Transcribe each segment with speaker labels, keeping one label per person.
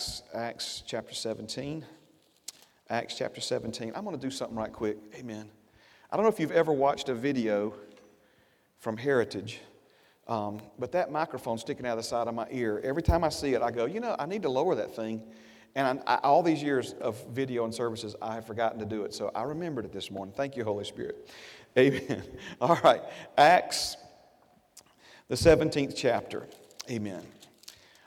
Speaker 1: Acts, Acts chapter 17. Acts chapter 17. I'm going to do something right quick. Amen. I don't know if you've ever watched a video from Heritage, um, but that microphone sticking out of the side of my ear, every time I see it, I go, you know, I need to lower that thing. And I, I, all these years of video and services, I have forgotten to do it. So I remembered it this morning. Thank you, Holy Spirit. Amen. All right. Acts, the 17th chapter. Amen.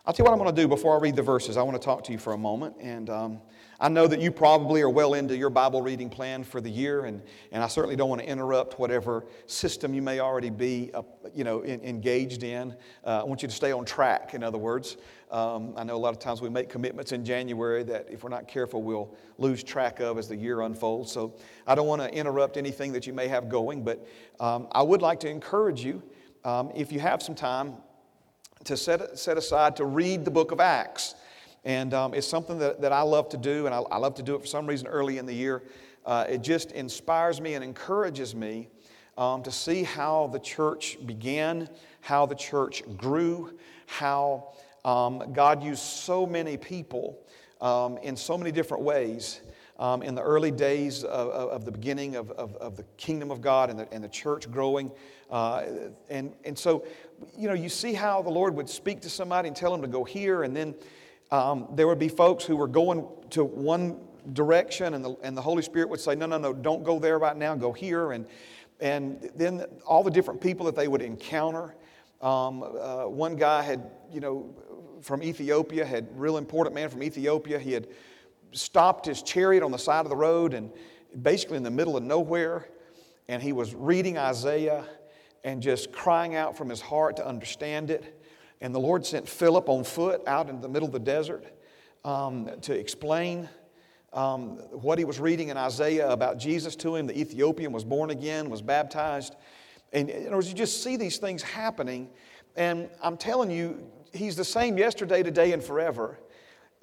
Speaker 1: I'll tell you what I'm going to do before I read the verses. I want to talk to you for a moment. And um, I know that you probably are well into your Bible reading plan for the year, and, and I certainly don't want to interrupt whatever system you may already be uh, you know, in, engaged in. Uh, I want you to stay on track, in other words. Um, I know a lot of times we make commitments in January that if we're not careful, we'll lose track of as the year unfolds. So I don't want to interrupt anything that you may have going, but um, I would like to encourage you, um, if you have some time, to set, set aside to read the book of Acts. And um, it's something that, that I love to do, and I, I, love to do it for some reason early in the year. Uh, it just inspires me and encourages me um, to see how the church began, how the church grew, how um, God used so many people um, in so many different ways. Um, in the early days of, of the beginning of, of, of, the kingdom of God and the, and the church growing. Uh, and, and so you know, you see how the Lord would speak to somebody and tell them to go here, and then um, there would be folks who were going to one direction, and the, and the Holy Spirit would say, No, no, no, don't go there right now, go here. And, and then all the different people that they would encounter. Um, uh, one guy had, you know, from Ethiopia, had real important man from Ethiopia. He had stopped his chariot on the side of the road and basically in the middle of nowhere, and he was reading Isaiah and just crying out from his heart to understand it. And the Lord sent Philip on foot out in the middle of the desert um, to explain um, what he was reading in Isaiah about Jesus to him. The Ethiopian was born again, was baptized. And in other words, you just see these things happening. And I'm telling you, he's the same yesterday, today, and forever.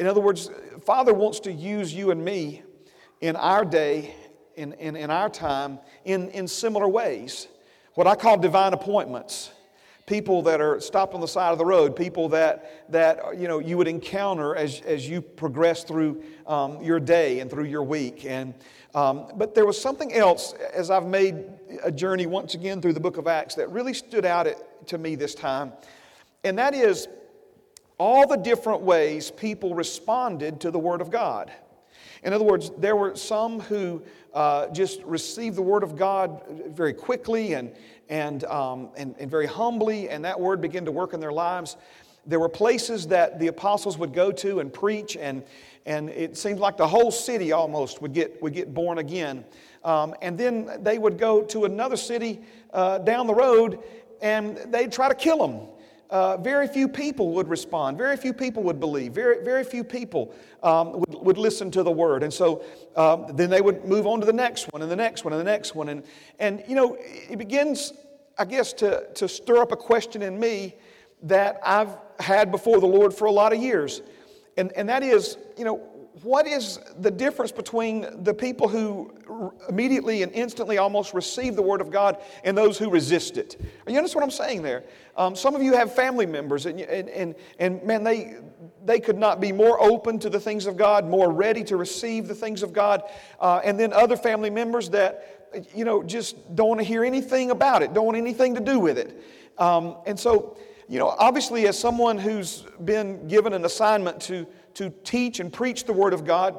Speaker 1: In other words, Father wants to use you and me in our day, in, in, in our time, in, in similar ways what I call divine appointments. People that are stopped on the side of the road, people that, that you, know, you would encounter as, as you progress through um, your day and through your week. And, um, but there was something else as I've made a journey once again through the book of Acts that really stood out at, to me this time. And that is all the different ways people responded to the Word of God. In other words, there were some who uh, just received the Word of God very quickly and, and, um, and, and very humbly, and that Word began to work in their lives. There were places that the apostles would go to and preach, and, and it seemed like the whole city almost would get, would get born again. Um, and then they would go to another city uh, down the road, and they'd try to kill them uh, very few people would respond. Very few people would believe. Very, very few people um, would, would listen to the word. And so um, then they would move on to the next one and the next one and the next one. And, and you know, it begins, I guess, to, to stir up a question in me that I've had before the Lord for a lot of years. And, and that is, you know, what is the difference between the people who immediately and instantly almost receive the Word of God and those who resist it? You understand what I'm saying there? Um, some of you have family members, and, and, and, and man, they, they could not be more open to the things of God, more ready to receive the things of God. Uh, and then other family members that, you know, just don't want to hear anything about it, don't want anything to do with it. Um, and so, you know, obviously, as someone who's been given an assignment to to teach and preach the Word of God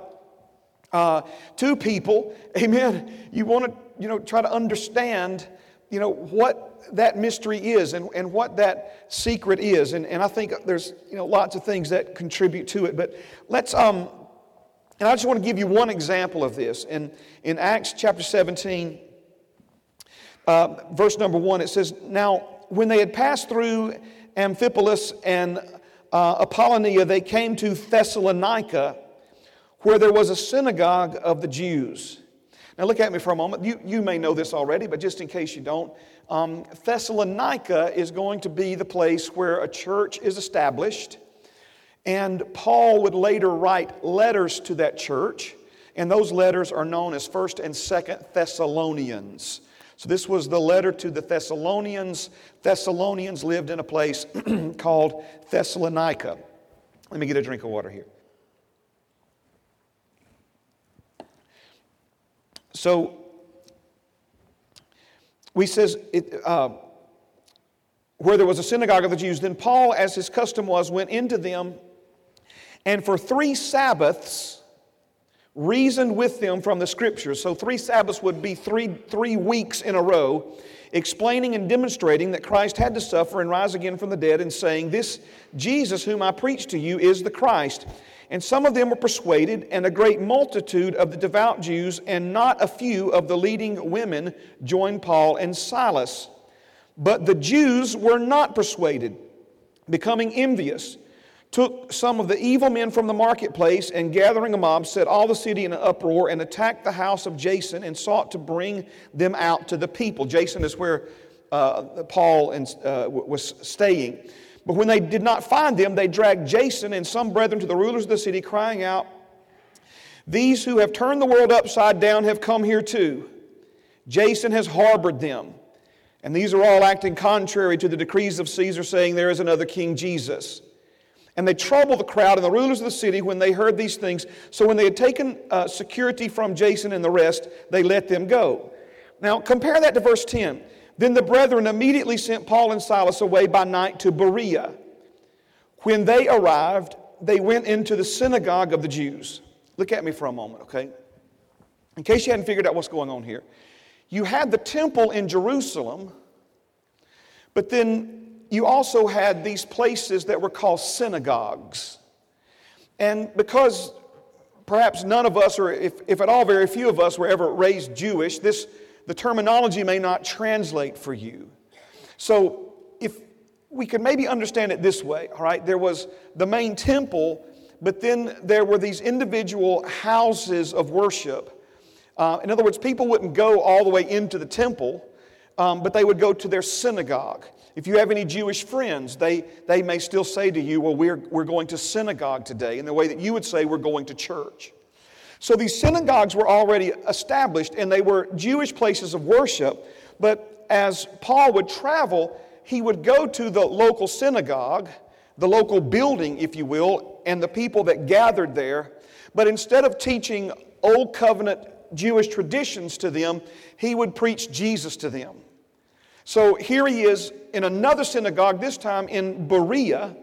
Speaker 1: uh, to people, amen, you want to, you know, try to understand, you know, what that mystery is and, and what that secret is. And, and I think there's, you know, lots of things that contribute to it. But let's, um, and I just want to give you one example of this. In, in Acts chapter 17, uh, verse number 1, it says, Now, when they had passed through Amphipolis and uh, Apollonia, they came to Thessalonica, where there was a synagogue of the Jews. Now, look at me for a moment. You, you may know this already, but just in case you don't, um, Thessalonica is going to be the place where a church is established. And Paul would later write letters to that church, and those letters are known as 1st and 2nd Thessalonians. So this was the letter to the Thessalonians. Thessalonians lived in a place called Thessalonica. Let me get a drink of water here. So we says it, uh, where there was a synagogue of the Jews. Then Paul, as his custom was, went into them, and for three Sabbaths reasoned with them from the Scriptures. So three Sabbaths would be three three weeks in a row, explaining and demonstrating that Christ had to suffer and rise again from the dead, and saying, "This Jesus, whom I preach to you, is the Christ." And some of them were persuaded, and a great multitude of the devout Jews, and not a few of the leading women, joined Paul and Silas. But the Jews were not persuaded, becoming envious, took some of the evil men from the marketplace, and gathering a mob, set all the city in an uproar, and attacked the house of Jason, and sought to bring them out to the people. Jason is where uh, Paul and, uh, was staying. But when they did not find them, they dragged Jason and some brethren to the rulers of the city, crying out, These who have turned the world upside down have come here too. Jason has harbored them. And these are all acting contrary to the decrees of Caesar, saying, There is another King Jesus. And they troubled the crowd and the rulers of the city when they heard these things. So when they had taken uh, security from Jason and the rest, they let them go. Now compare that to verse 10. Then the brethren immediately sent Paul and Silas away by night to Berea. When they arrived, they went into the synagogue of the Jews. Look at me for a moment, okay? In case you hadn't figured out what's going on here. You had the temple in Jerusalem, but then you also had these places that were called synagogues. And because perhaps none of us, or if, if at all very few of us, were ever raised Jewish, this the terminology may not translate for you. So, if we could maybe understand it this way, all right, there was the main temple, but then there were these individual houses of worship. Uh, in other words, people wouldn't go all the way into the temple, um, but they would go to their synagogue. If you have any Jewish friends, they, they may still say to you, Well, we're, we're going to synagogue today, in the way that you would say, We're going to church. So these synagogues were already established and they were Jewish places of worship. But as Paul would travel, he would go to the local synagogue, the local building, if you will, and the people that gathered there. But instead of teaching Old Covenant Jewish traditions to them, he would preach Jesus to them. So here he is in another synagogue, this time in Berea,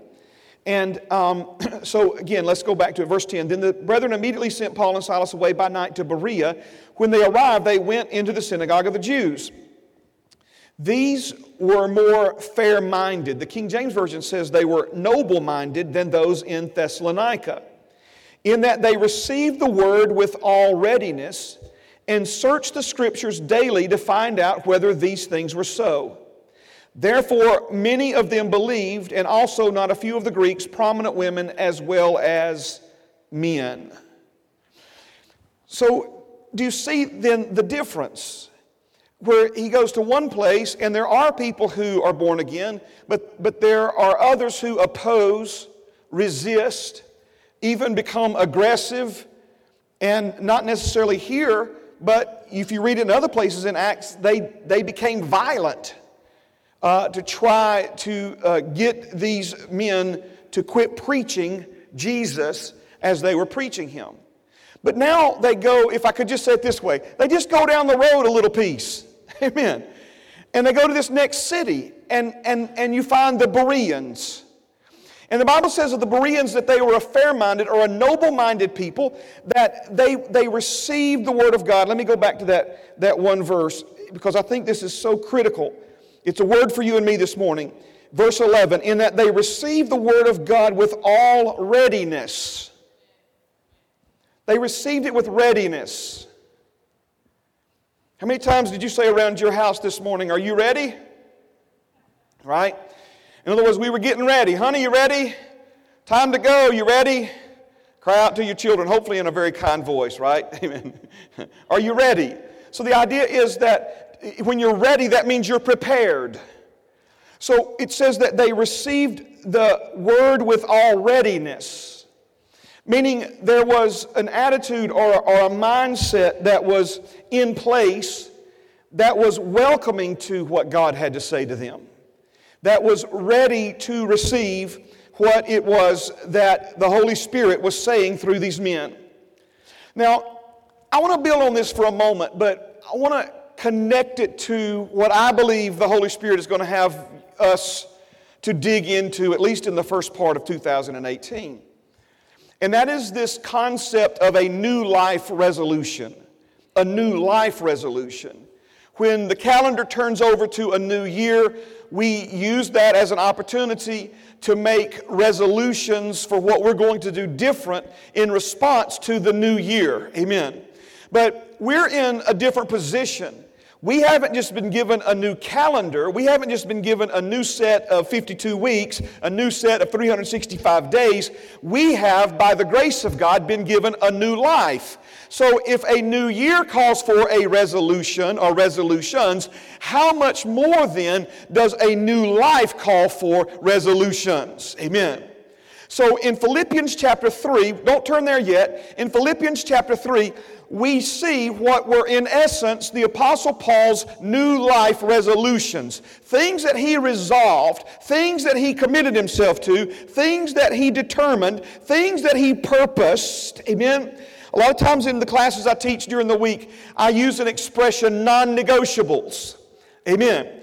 Speaker 1: and um, so, again, let's go back to it. Verse 10. Then the brethren immediately sent Paul and Silas away by night to Berea. When they arrived, they went into the synagogue of the Jews. These were more fair minded. The King James Version says they were noble minded than those in Thessalonica, in that they received the word with all readiness and searched the scriptures daily to find out whether these things were so. Therefore, many of them believed, and also not a few of the Greeks, prominent women as well as men. So, do you see then the difference? Where he goes to one place, and there are people who are born again, but, but there are others who oppose, resist, even become aggressive, and not necessarily here, but if you read it in other places in Acts, they, they became violent uh, to try to uh, get these men to quit preaching Jesus as they were preaching him. But now they go, if I could just say it this way, they just go down the road a little piece. Amen. And they go to this next city, and, and, and you find the Bereans. And the Bible says of the Bereans that they were a fair minded or a noble minded people, that they, they received the Word of God. Let me go back to that, that one verse because I think this is so critical. It's a word for you and me this morning. Verse 11, in that they received the word of God with all readiness. They received it with readiness. How many times did you say around your house this morning, Are you ready? Right? In other words, we were getting ready. Honey, you ready? Time to go. You ready? Cry out to your children, hopefully in a very kind voice, right? Amen. Are you ready? So the idea is that when you're ready, that means you're prepared. So it says that they received the word with all readiness, meaning there was an attitude or, or a mindset that was in place that was welcoming to what God had to say to them, that was ready to receive what it was that the Holy Spirit was saying through these men. Now, I want to build on this for a moment, but I want to connect it to what I believe the Holy Spirit is going to have us to dig into, at least in the first part of 2018. And that is this concept of a new life resolution. A new life resolution. When the calendar turns over to a new year, we use that as an opportunity to make resolutions for what we're going to do different in response to the new year. Amen. But we're in a different position we haven't just been given a new calendar. We haven't just been given a new set of 52 weeks, a new set of 365 days. We have, by the grace of God, been given a new life. So if a new year calls for a resolution or resolutions, how much more then does a new life call for resolutions? Amen. So in Philippians chapter 3, don't turn there yet. In Philippians chapter 3, we see what were, in essence, the Apostle Paul's new life resolutions. Things that he resolved, things that he committed himself to, things that he determined, things that he purposed. Amen. A lot of times in the classes I teach during the week, I use an expression non negotiables. Amen.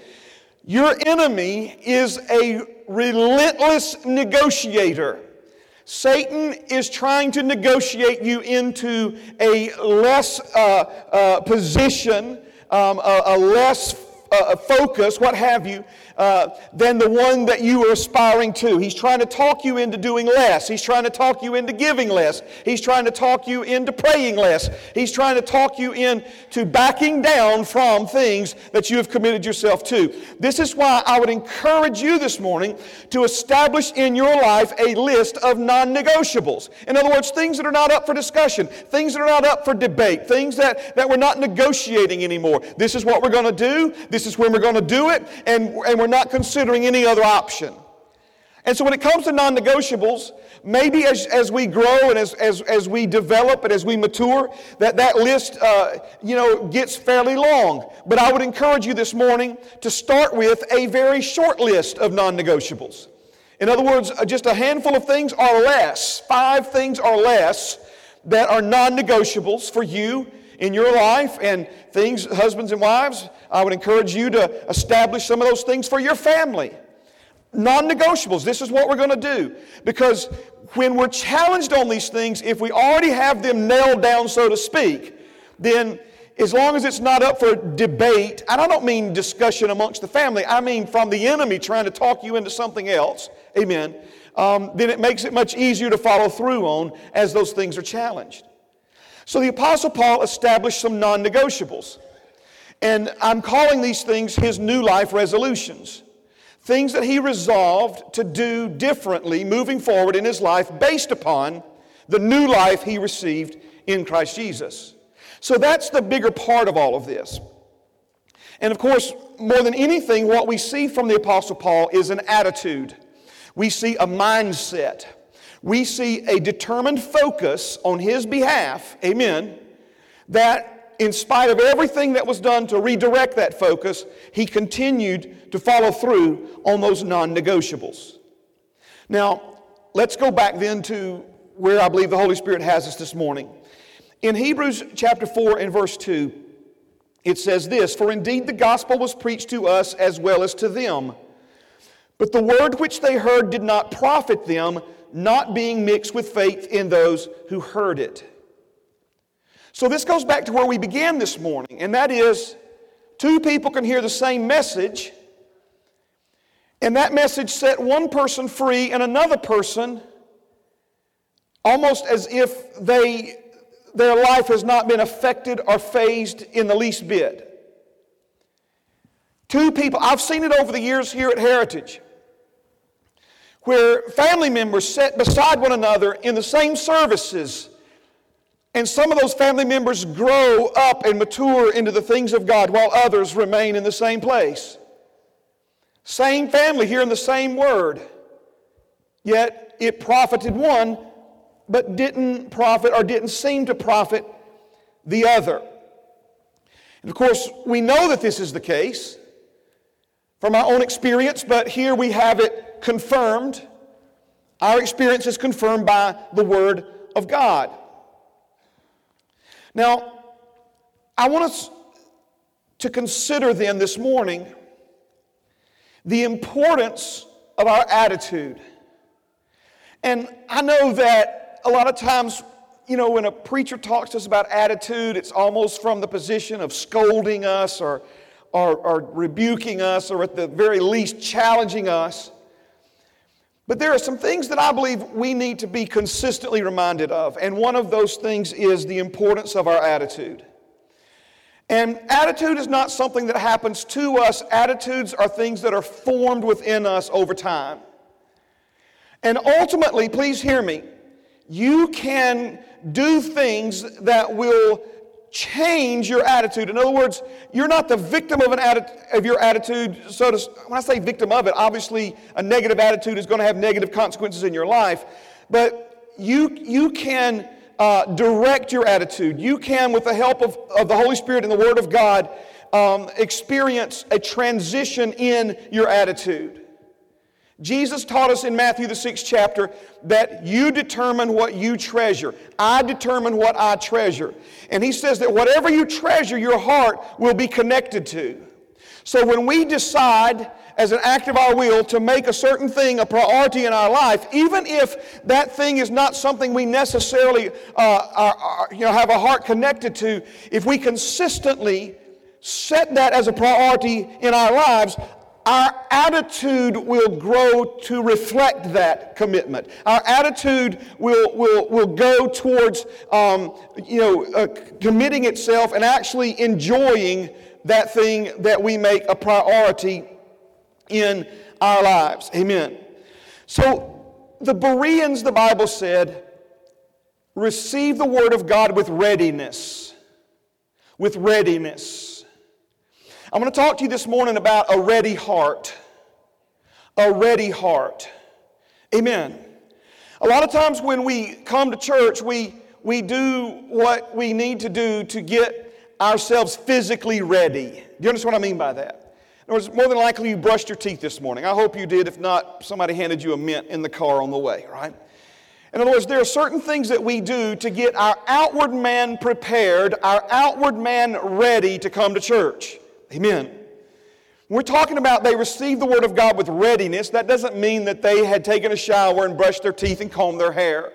Speaker 1: Your enemy is a relentless negotiator. Satan is trying to negotiate you into a less uh, uh, position, um, a, a, less uh, focus, what have you, uh, than the one that you are aspiring to. He's trying to talk you into doing less. He's trying to talk you into giving less. He's trying to talk you into praying less. He's trying to talk you into backing down from things that you have committed yourself to. This is why I would encourage you this morning to establish in your life a list of non negotiables. In other words, things that are not up for discussion, things that are not up for debate, things that, that we're not negotiating anymore. This is what we're going to do. This is when we're going to do it. And, and we're we're not considering any other option. And so when it comes to non negotiables, maybe as, as we grow and as, as, as we develop and as we mature, that that list, uh, you know, gets fairly long. But I would encourage you this morning to start with a very short list of non negotiables. In other words, uh, just a handful of things or less, five things or less that are non negotiables for you in your life and things, husbands and wives, I would encourage you to establish some of those things for your family. Non negotiables. This is what we're going to do. Because when we're challenged on these things, if we already have them nailed down, so to speak, then as long as it's not up for debate, and I don't mean discussion amongst the family, I mean from the enemy trying to talk you into something else, amen, um, then it makes it much easier to follow through on as those things are challenged. So the Apostle Paul established some non negotiables. And I'm calling these things his new life resolutions. Things that he resolved to do differently moving forward in his life based upon the new life he received in Christ Jesus. So that's the bigger part of all of this. And of course, more than anything, what we see from the Apostle Paul is an attitude. We see a mindset we see a determined focus on his behalf, amen, that in spite of everything that was done to redirect that focus, he continued to follow through on those non negotiables. Now, let's go back then to where I believe the Holy Spirit has us this morning. In Hebrews chapter 4 and verse 2, it says this For indeed the gospel was preached to us as well as to them. But the word which they heard did not profit them not being mixed with faith in those who heard it. So this goes back to where we began this morning, and that is two people can hear the same message, and that message set one person free and another person almost as if they, their life has not been affected or fazed in the least bit. Two people, I've seen it over the years here at Heritage where family members sat beside one another in the same services. And some of those family members grow up and mature into the things of God while others remain in the same place. Same family hearing the same word, yet it profited one, but didn't profit or didn't seem to profit the other. And of course, we know that this is the case from our own experience, but here we have it confirmed. Our experience is confirmed by the Word of God. Now, I want us to consider then this morning the importance of our attitude. And I know that a lot of times, you know, when a preacher talks to us about attitude, it's almost from the position of scolding us or, or, or rebuking us or at the very least challenging us. But there are some things that I believe we need to be consistently reminded of, and one of those things is the importance of our attitude. And attitude is not something that happens to us, attitudes are things that are formed within us over time. And ultimately, please hear me, you can do things that will change your attitude. In other words, you're not the victim of, an atti- of your attitude. So, to, when I say victim of it, obviously a negative attitude is going to have negative consequences in your life. But you, you can uh, direct your attitude. You can, with the help of, of the Holy Spirit and the Word of God, um, experience a transition in your attitude. Jesus taught us in Matthew, the sixth chapter, that you determine what you treasure. I determine what I treasure. And he says that whatever you treasure, your heart will be connected to. So when we decide, as an act of our will, to make a certain thing a priority in our life, even if that thing is not something we necessarily uh, are, are, you know, have a heart connected to, if we consistently set that as a priority in our lives, our attitude will grow to reflect that commitment. Our attitude will, will, will go towards, um, you know, uh, committing itself and actually enjoying that thing that we make a priority in our lives. Amen. So the Bereans, the Bible said, receive the word of God with readiness. With readiness. I'm going to talk to you this morning about a ready heart. A ready heart. Amen. A lot of times when we come to church, we, we do what we need to do to get ourselves physically ready. Do you understand what I mean by that? In other words, more than likely you brushed your teeth this morning. I hope you did. If not, somebody handed you a mint in the car on the way, right? In other words, there are certain things that we do to get our outward man prepared, our outward man ready to come to church. Amen. We're talking about they received the Word of God with readiness, that doesn't mean that they had taken a shower and brushed their teeth and combed their hair.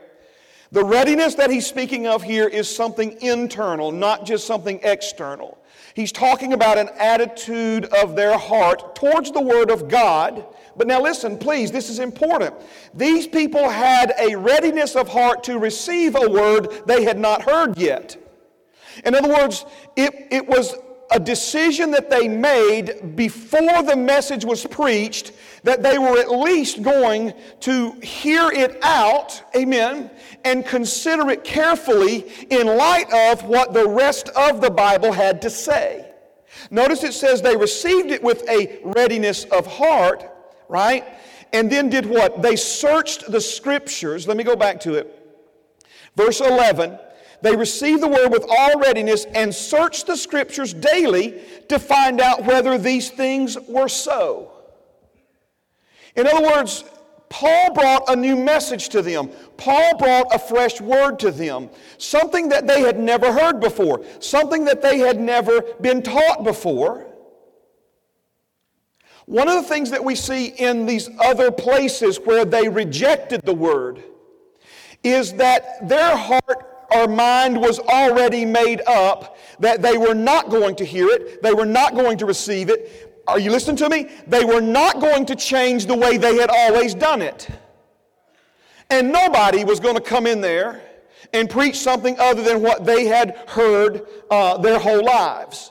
Speaker 1: The readiness that he's speaking of here is something internal, not just something external. He's talking about an attitude of their heart towards the Word of God. But now listen, please, this is important. These people had a readiness of heart to receive a word they had not heard yet. In other words, it, it was a decision that they made before the message was preached that they were at least going to hear it out, amen, and consider it carefully in light of what the rest of the Bible had to say. Notice it says they received it with a readiness of heart, right? And then did what? They searched the scriptures. Let me go back to it. Verse 11 they received the word with all readiness and searched the scriptures daily to find out whether these things were so. In other words, Paul brought a new message to them. Paul brought a fresh word to them, something that they had never heard before, something that they had never been taught before. One of the things that we see in these other places where they rejected the word is that their heart or mind was already made up that they were not going to hear it, they were not going to receive it. Are you listening to me? They were not going to change the way they had always done it. And nobody was going to come in there and preach something other than what they had heard uh, their whole lives.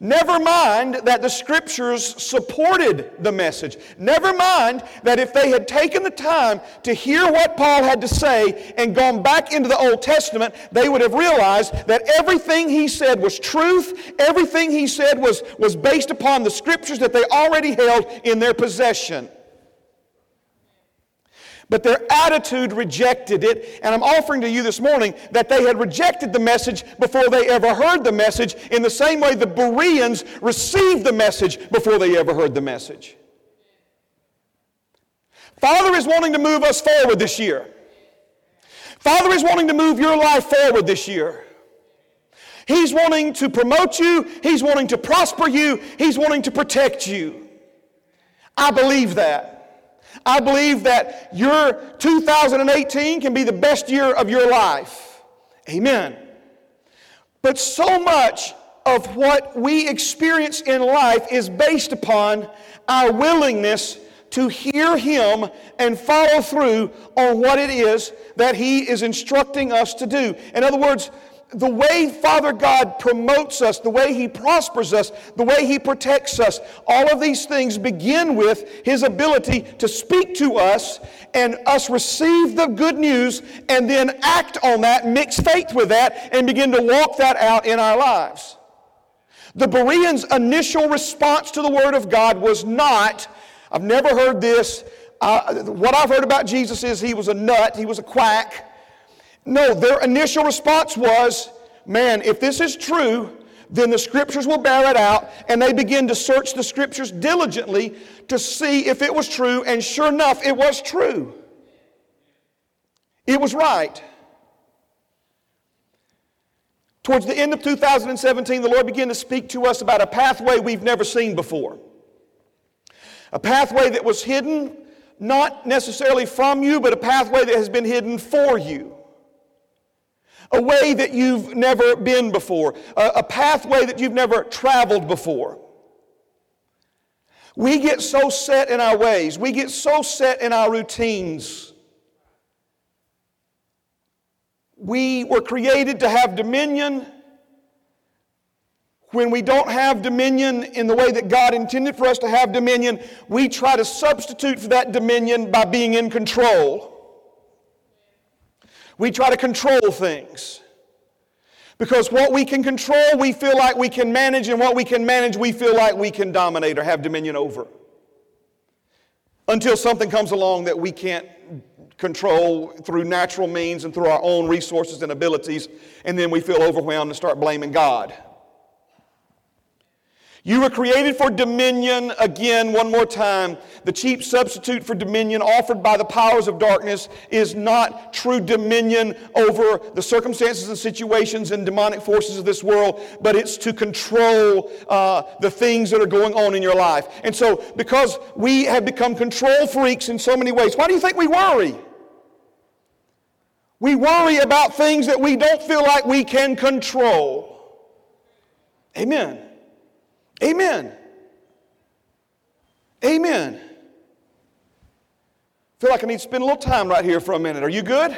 Speaker 1: Never mind that the scriptures supported the message. Never mind that if they had taken the time to hear what Paul had to say and gone back into the Old Testament, they would have realized that everything he said was truth, everything he said was, was based upon the scriptures that they already held in their possession. But their attitude rejected it. And I'm offering to you this morning that they had rejected the message before they ever heard the message, in the same way the Bereans received the message before they ever heard the message. Father is wanting to move us forward this year. Father is wanting to move your life forward this year. He's wanting to promote you, He's wanting to prosper you, He's wanting to protect you. I believe that. I believe that your 2018 can be the best year of your life. Amen. But so much of what we experience in life is based upon our willingness to hear Him and follow through on what it is that He is instructing us to do. In other words, the way Father God promotes us, the way He prospers us, the way He protects us, all of these things begin with His ability to speak to us and us receive the good news and then act on that, mix faith with that, and begin to walk that out in our lives. The Bereans' initial response to the Word of God was not, I've never heard this. Uh, what I've heard about Jesus is he was a nut, he was a quack. No, their initial response was, man, if this is true, then the scriptures will bear it out. And they begin to search the scriptures diligently to see if it was true. And sure enough, it was true. It was right. Towards the end of 2017, the Lord began to speak to us about a pathway we've never seen before. A pathway that was hidden, not necessarily from you, but a pathway that has been hidden for you a way that you've never been before, a, a pathway that you've never traveled before. We get so set in our ways, we get so set in our routines. We were created to have dominion. When we don't have dominion in the way that God intended for us to have dominion, we try to substitute for that dominion by being in control. We try to control things. Because what we can control, we feel like we can manage, and what we can manage, we feel like we can dominate or have dominion over. Until something comes along that we can't control through natural means and through our own resources and abilities, and then we feel overwhelmed and start blaming God. You were created for dominion. Again, one more time. The cheap substitute for dominion offered by the powers of darkness is not true dominion over the circumstances and situations and demonic forces of this world, but it's to control uh, the things that are going on in your life. And so, because we have become control freaks in so many ways, why do you think we worry? We worry about things that we don't feel like we can control. Amen. Amen. Amen. Feel like I need to spend a little time right here for a minute. Are you good?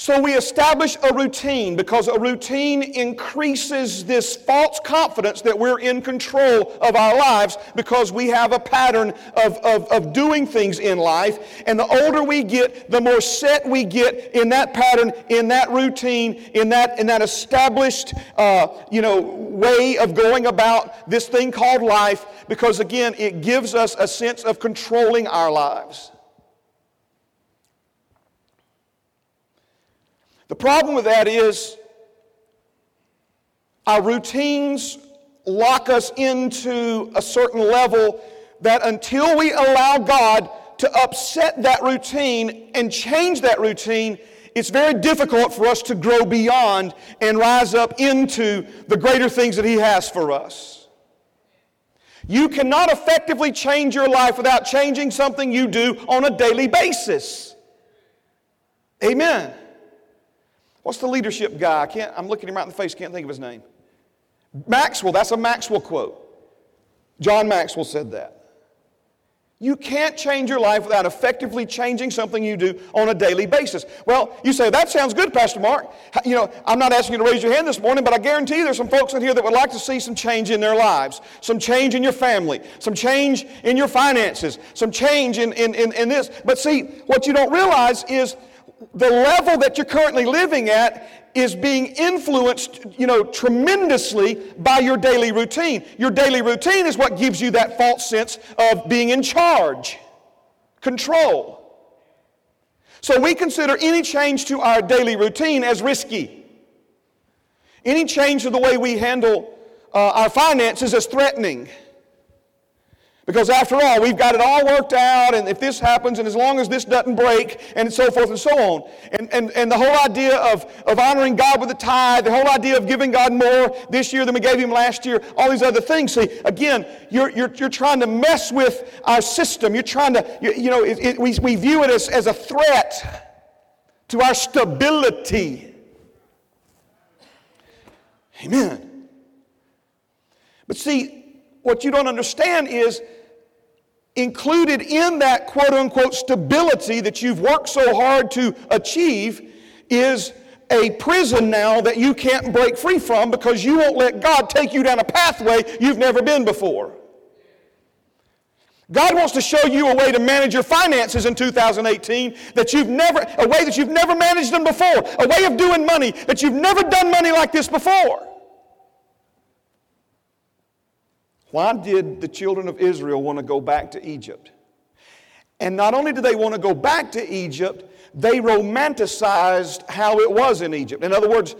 Speaker 1: So we establish a routine because a routine increases this false confidence that we're in control of our lives because we have a pattern of, of, of doing things in life. And the older we get, the more set we get in that pattern, in that routine, in that, in that established uh, you know, way of going about this thing called life because, again, it gives us a sense of controlling our lives. The problem with that is our routines lock us into a certain level that until we allow God to upset that routine and change that routine, it's very difficult for us to grow beyond and rise up into the greater things that He has for us. You cannot effectively change your life without changing something you do on a daily basis. Amen. What's the leadership guy? I can't, I'm looking him right in the face, can't think of his name. Maxwell, that's a Maxwell quote. John Maxwell said that. You can't change your life without effectively changing something you do on a daily basis. Well, you say, that sounds good, Pastor Mark. You know, I'm not asking you to raise your hand this morning, but I guarantee there's some folks in here that would like to see some change in their lives, some change in your family, some change in your finances, some change in, in, in, in this. But see, what you don't realize is the level that you're currently living at is being influenced, you know, tremendously by your daily routine. Your daily routine is what gives you that false sense of being in charge, control. So we consider any change to our daily routine as risky. Any change to the way we handle uh, our finances as threatening. Because after all, we've got it all worked out, and if this happens, and as long as this doesn't break, and so forth and so on. And, and, and the whole idea of, of honoring God with the tithe, the whole idea of giving God more this year than we gave Him last year, all these other things. See, again, you're, you're, you're trying to mess with our system. You're trying to, you, you know, it, it, we, we view it as, as a threat to our stability. Amen. But see, what you don't understand is included in that quote unquote stability that you've worked so hard to achieve is a prison now that you can't break free from because you won't let God take you down a pathway you've never been before. God wants to show you a way to manage your finances in 2018 that you've never, a way that you've never managed them before, a way of doing money that you've never done money like this before. Why did the children of Israel want to go back to Egypt? And not only did they want to go back to Egypt, they romanticized how it was in Egypt. In other words,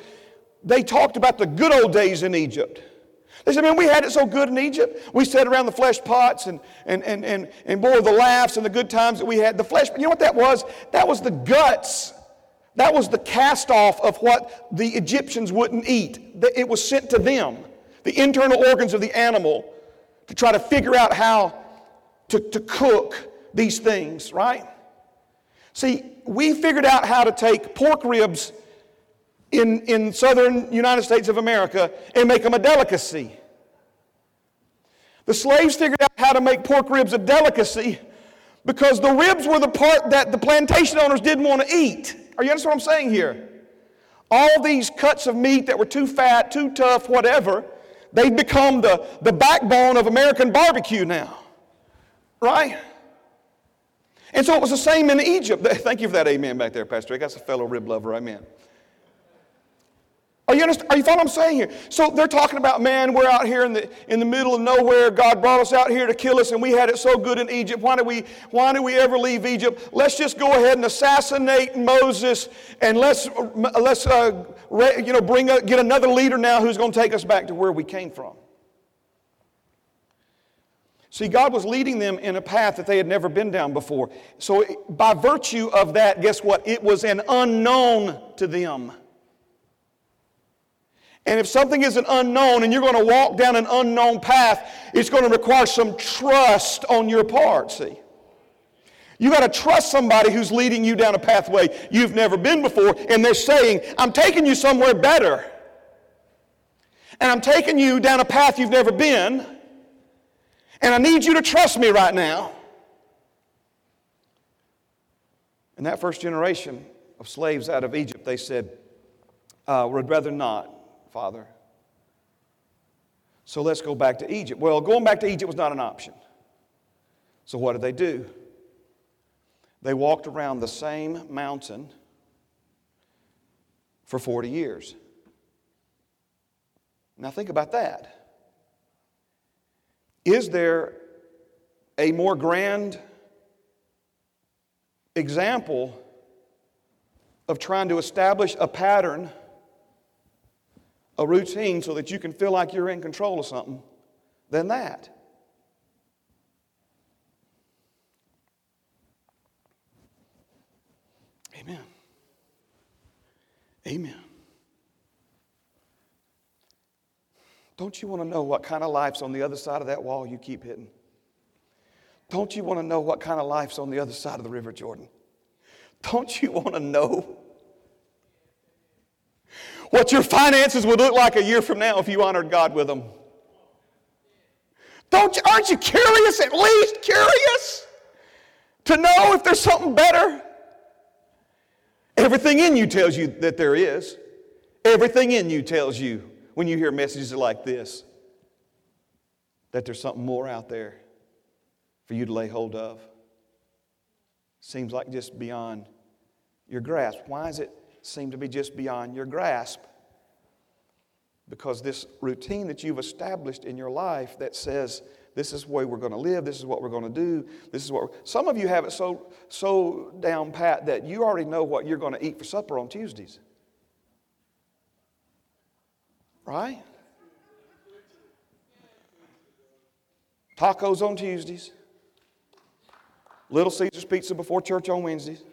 Speaker 1: they talked about the good old days in Egypt. They said, man, we had it so good in Egypt. We sat around the flesh pots and, and, and, and, and bore the laughs and the good times that we had. The flesh, you know what that was? That was the guts. That was the cast off of what the Egyptians wouldn't eat. It was sent to them. The internal organs of the animal to try to figure out how to, to cook these things, right? See, we figured out how to take pork ribs in, in southern United States of America and make them a delicacy. The slaves figured out how to make pork ribs a delicacy because the ribs were the part that the plantation owners didn't want to eat. Are you understand what I'm saying here? All these cuts of meat that were too fat, too tough, whatever, They've become the, the backbone of American barbecue now. Right? And so it was the same in Egypt. Thank you for that amen back there, Pastor Rick. That's a fellow rib lover. Amen. Are you, understand, are you following what I'm saying here? So they're talking about, man, we're out here in the, in the middle of nowhere. God brought us out here to kill us, and we had it so good in Egypt. Why did we, why did we ever leave Egypt? Let's just go ahead and assassinate Moses, and let's, let's uh, you know, bring a, get another leader now who's going to take us back to where we came from. See, God was leading them in a path that they had never been down before. So, by virtue of that, guess what? It was an unknown to them. And if something is an unknown and you're going to walk down an unknown path, it's going to require some trust on your part, see. You got to trust somebody who's leading you down a pathway you've never been before, and they're saying, I'm taking you somewhere better. And I'm taking you down a path you've never been, and I need you to trust me right now. In that first generation of slaves out of Egypt, they said, uh, We'd rather not. Father. So let's go back to Egypt. Well, going back to Egypt was not an option. So what did they do? They walked around the same mountain for 40 years. Now think about that. Is there a more grand example of trying to establish a pattern a routine so that you can feel like you're in control of something than that. Amen. Amen. Don't you want to know what kind of life's on the other side of that wall you keep hitting? Don't you want to know what kind of life's on the other side of the River Jordan? Don't you want to know what your finances would look like a year from now if you honored God with them. Don't you, aren't you curious, at least curious, to know if there's something better? Everything in you tells you that there is. Everything in you tells you when you hear messages like this that there's something more out there for you to lay hold of. Seems like just beyond your grasp. Why does it seem to be just beyond your grasp. Because this routine that you've established in your life that says, this is the way we're going to live, this is what we're going to do, this is what some of you have it so, so down pat that you already know what you're going to eat for supper on Tuesdays. Right? Tacos on Tuesdays. Little Caesar's Pizza before church on Wednesdays.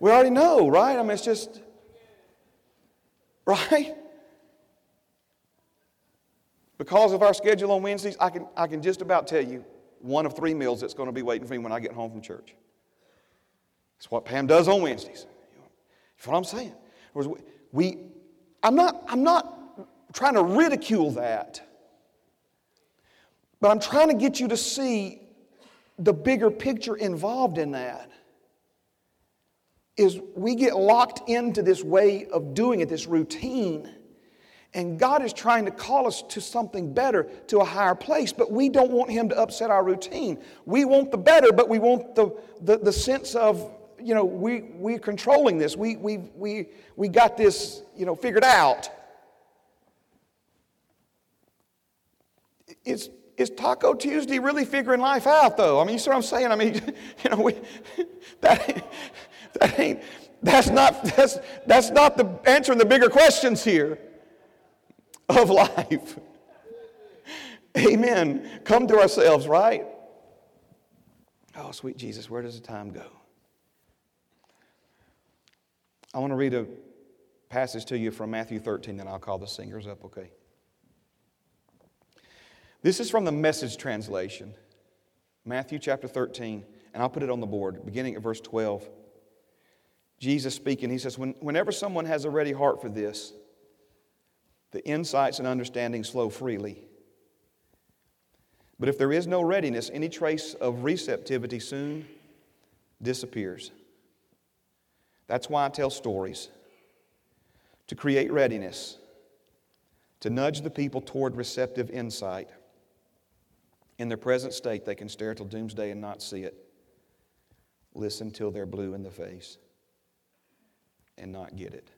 Speaker 1: We already know, right? I mean, it's just, right? Because of our schedule on Wednesdays, I can, I can just about tell you one of three meals that's going to be waiting for me when I get home from church. It's what Pam does on Wednesdays. That's what I'm saying. We, I'm, not, I'm not trying to ridicule that, but I'm trying to get you to see the bigger picture involved in that is we get locked into this way of doing it, this routine. And God is trying to call us to something better, to a higher place, but we don't want Him to upset our routine. We want the better, but we want the, the, the sense of, you know, we, we're controlling this. We, we, we, we got this, you know, figured out. It's, is Taco Tuesday really figuring life out, though? I mean, you see what I'm saying? I mean, you know, we, that, that ain't, that's not, that's, that's not the answering the bigger questions here of life. Amen. Come to ourselves, right? Oh, sweet Jesus, where does the time go? I want to read a passage to you from Matthew 13, then I'll call the singers up, okay? This is from the message translation, Matthew chapter 13, and I'll put it on the board, beginning at verse 12. Jesus speaking, he says, when, Whenever someone has a ready heart for this, the insights and understandings flow freely. But if there is no readiness, any trace of receptivity soon disappears. That's why I tell stories to create readiness, to nudge the people toward receptive insight. In their present state, they can stare till doomsday and not see it. Listen till they're blue in the face and not get it.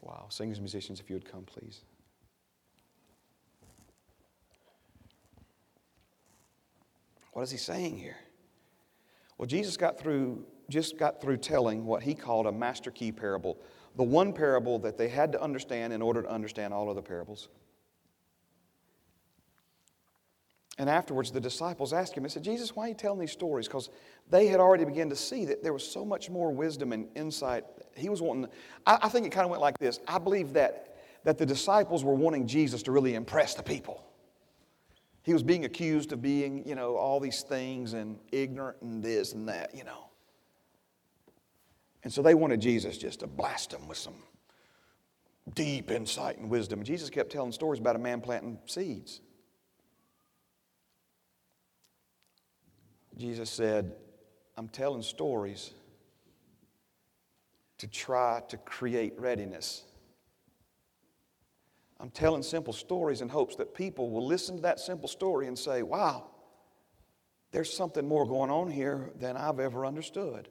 Speaker 1: Wow. Singers, musicians, if you would come, please. What is he saying here? Well, Jesus got through, just got through telling what he called a master key parable, the one parable that they had to understand in order to understand all of the parables. And afterwards, the disciples asked him, they said, Jesus, why are you telling these stories? Because they had already begun to see that there was so much more wisdom and insight. He was wanting, I, I think it kind of went like this. I believe that, that the disciples were wanting Jesus to really impress the people. He was being accused of being, you know, all these things and ignorant and this and that, you know. And so they wanted Jesus just to blast them with some deep insight and wisdom. Jesus kept telling stories about a man planting seeds. Jesus said, I'm telling stories to try to create readiness. I'm telling simple stories in hopes that people will listen to that simple story and say, wow, there's something more going on here than I've ever understood.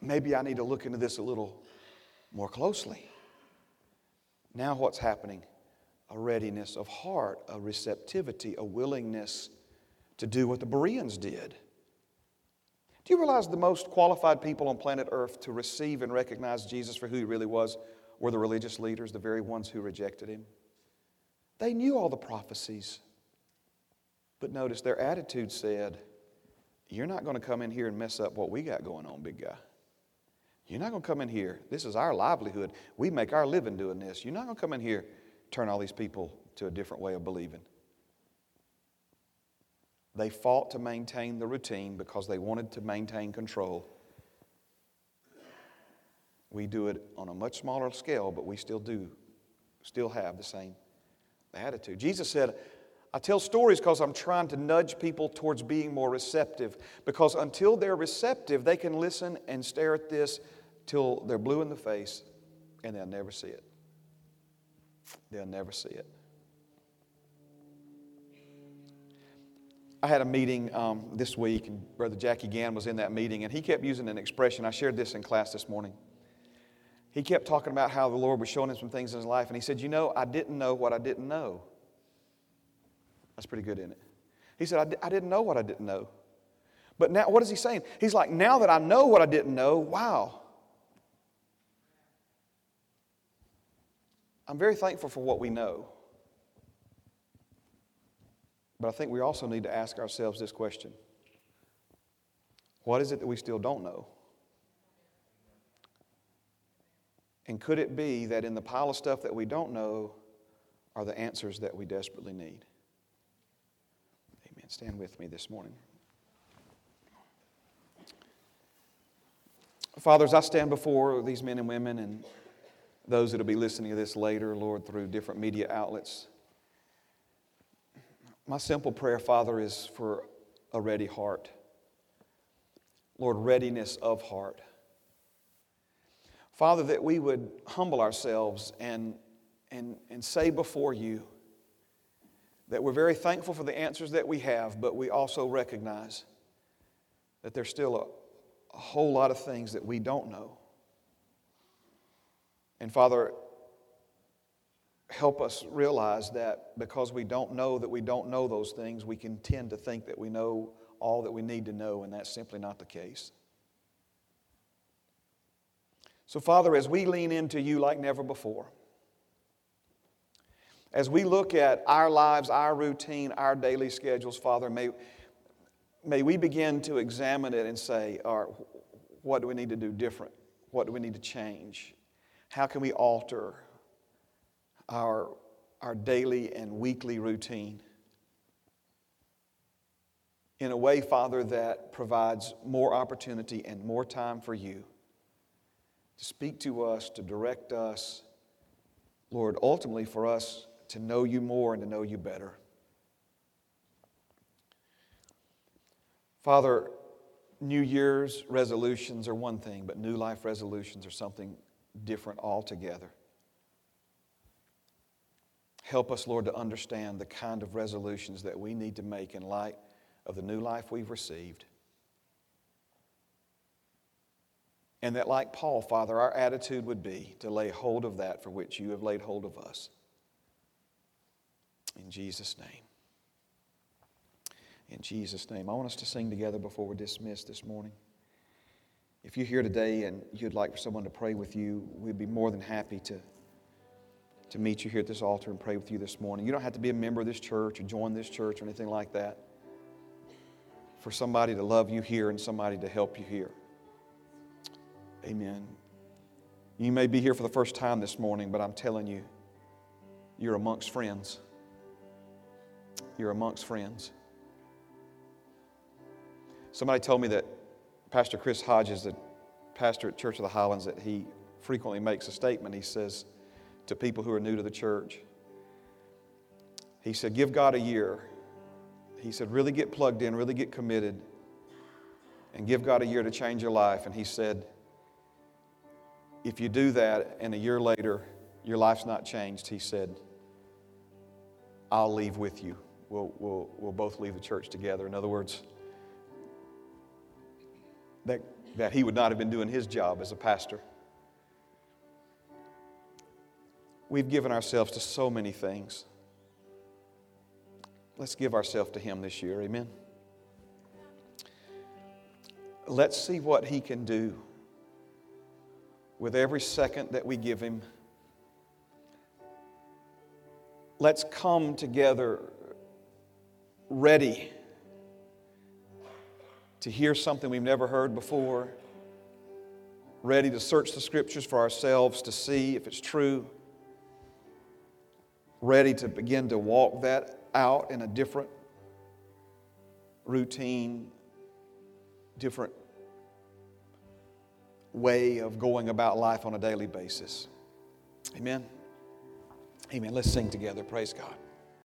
Speaker 1: Maybe I need to look into this a little more closely. Now, what's happening? A readiness of heart, a receptivity, a willingness to do what the Bereans did. Do you realize the most qualified people on planet Earth to receive and recognize Jesus for who he really was were the religious leaders, the very ones who rejected him? They knew all the prophecies. But notice their attitude said, You're not going to come in here and mess up what we got going on, big guy. You're not going to come in here. This is our livelihood. We make our living doing this. You're not going to come in here, turn all these people to a different way of believing. They fought to maintain the routine because they wanted to maintain control. We do it on a much smaller scale, but we still do, still have the same attitude. Jesus said, I tell stories because I'm trying to nudge people towards being more receptive. Because until they're receptive, they can listen and stare at this till they're blue in the face and they'll never see it. They'll never see it. I had a meeting um, this week, and Brother Jackie Gann was in that meeting, and he kept using an expression. I shared this in class this morning. He kept talking about how the Lord was showing him some things in his life, and he said, You know, I didn't know what I didn't know. That's pretty good, isn't it? He said, I d- I didn't know what I didn't know. But now, what is he saying? He's like, Now that I know what I didn't know, wow. I'm very thankful for what we know. But I think we also need to ask ourselves this question What is it that we still don't know? And could it be that in the pile of stuff that we don't know are the answers that we desperately need? Amen. Stand with me this morning. Fathers, I stand before these men and women and those that will be listening to this later, Lord, through different media outlets. My simple prayer, Father, is for a ready heart. Lord, readiness of heart. Father, that we would humble ourselves and, and, and say before you that we're very thankful for the answers that we have, but we also recognize that there's still a, a whole lot of things that we don't know. And Father, help us realize that because we don't know that we don't know those things, we can tend to think that we know all that we need to know, and that's simply not the case. So, Father, as we lean into you like never before, as we look at our lives, our routine, our daily schedules, Father, may, may we begin to examine it and say, all right, what do we need to do different? What do we need to change? How can we alter our, our daily and weekly routine in a way, Father, that provides more opportunity and more time for you to speak to us, to direct us, Lord, ultimately for us to know you more and to know you better. Father, New Year's resolutions are one thing, but new life resolutions are something different altogether. Help us, Lord, to understand the kind of resolutions that we need to make in light of the new life we've received. And that, like Paul, Father, our attitude would be to lay hold of that for which you have laid hold of us. In Jesus' name. In Jesus' name. I want us to sing together before we're dismissed this morning. If you're here today and you'd like for someone to pray with you, we'd be more than happy to, to meet you here at this altar and pray with you this morning. You don't have to be a member of this church or join this church or anything like that. For somebody to love you here and somebody to help you here. Amen. You may be here for the first time this morning, but I'm telling you, you're amongst friends. You're amongst friends. Somebody told me that Pastor Chris Hodges, the pastor at Church of the Highlands, that he frequently makes a statement. He says to people who are new to the church, he said, Give God a year. He said, Really get plugged in, really get committed, and give God a year to change your life. And he said, If you do that and a year later your life's not changed, he said, I'll leave with you. We'll, we'll, we'll both leave the church together. In other words, that, that he would not have been doing his job as a pastor. We've given ourselves to so many things. Let's give ourselves to him this year. Amen. Let's see what he can do with every second that we give him. Let's come together ready to hear something we've never heard before, ready to search the scriptures for ourselves to see if it's true, ready to begin to walk that out in a different routine, different way of going about life on a daily basis. Amen. Amen. Let's sing together. Praise God.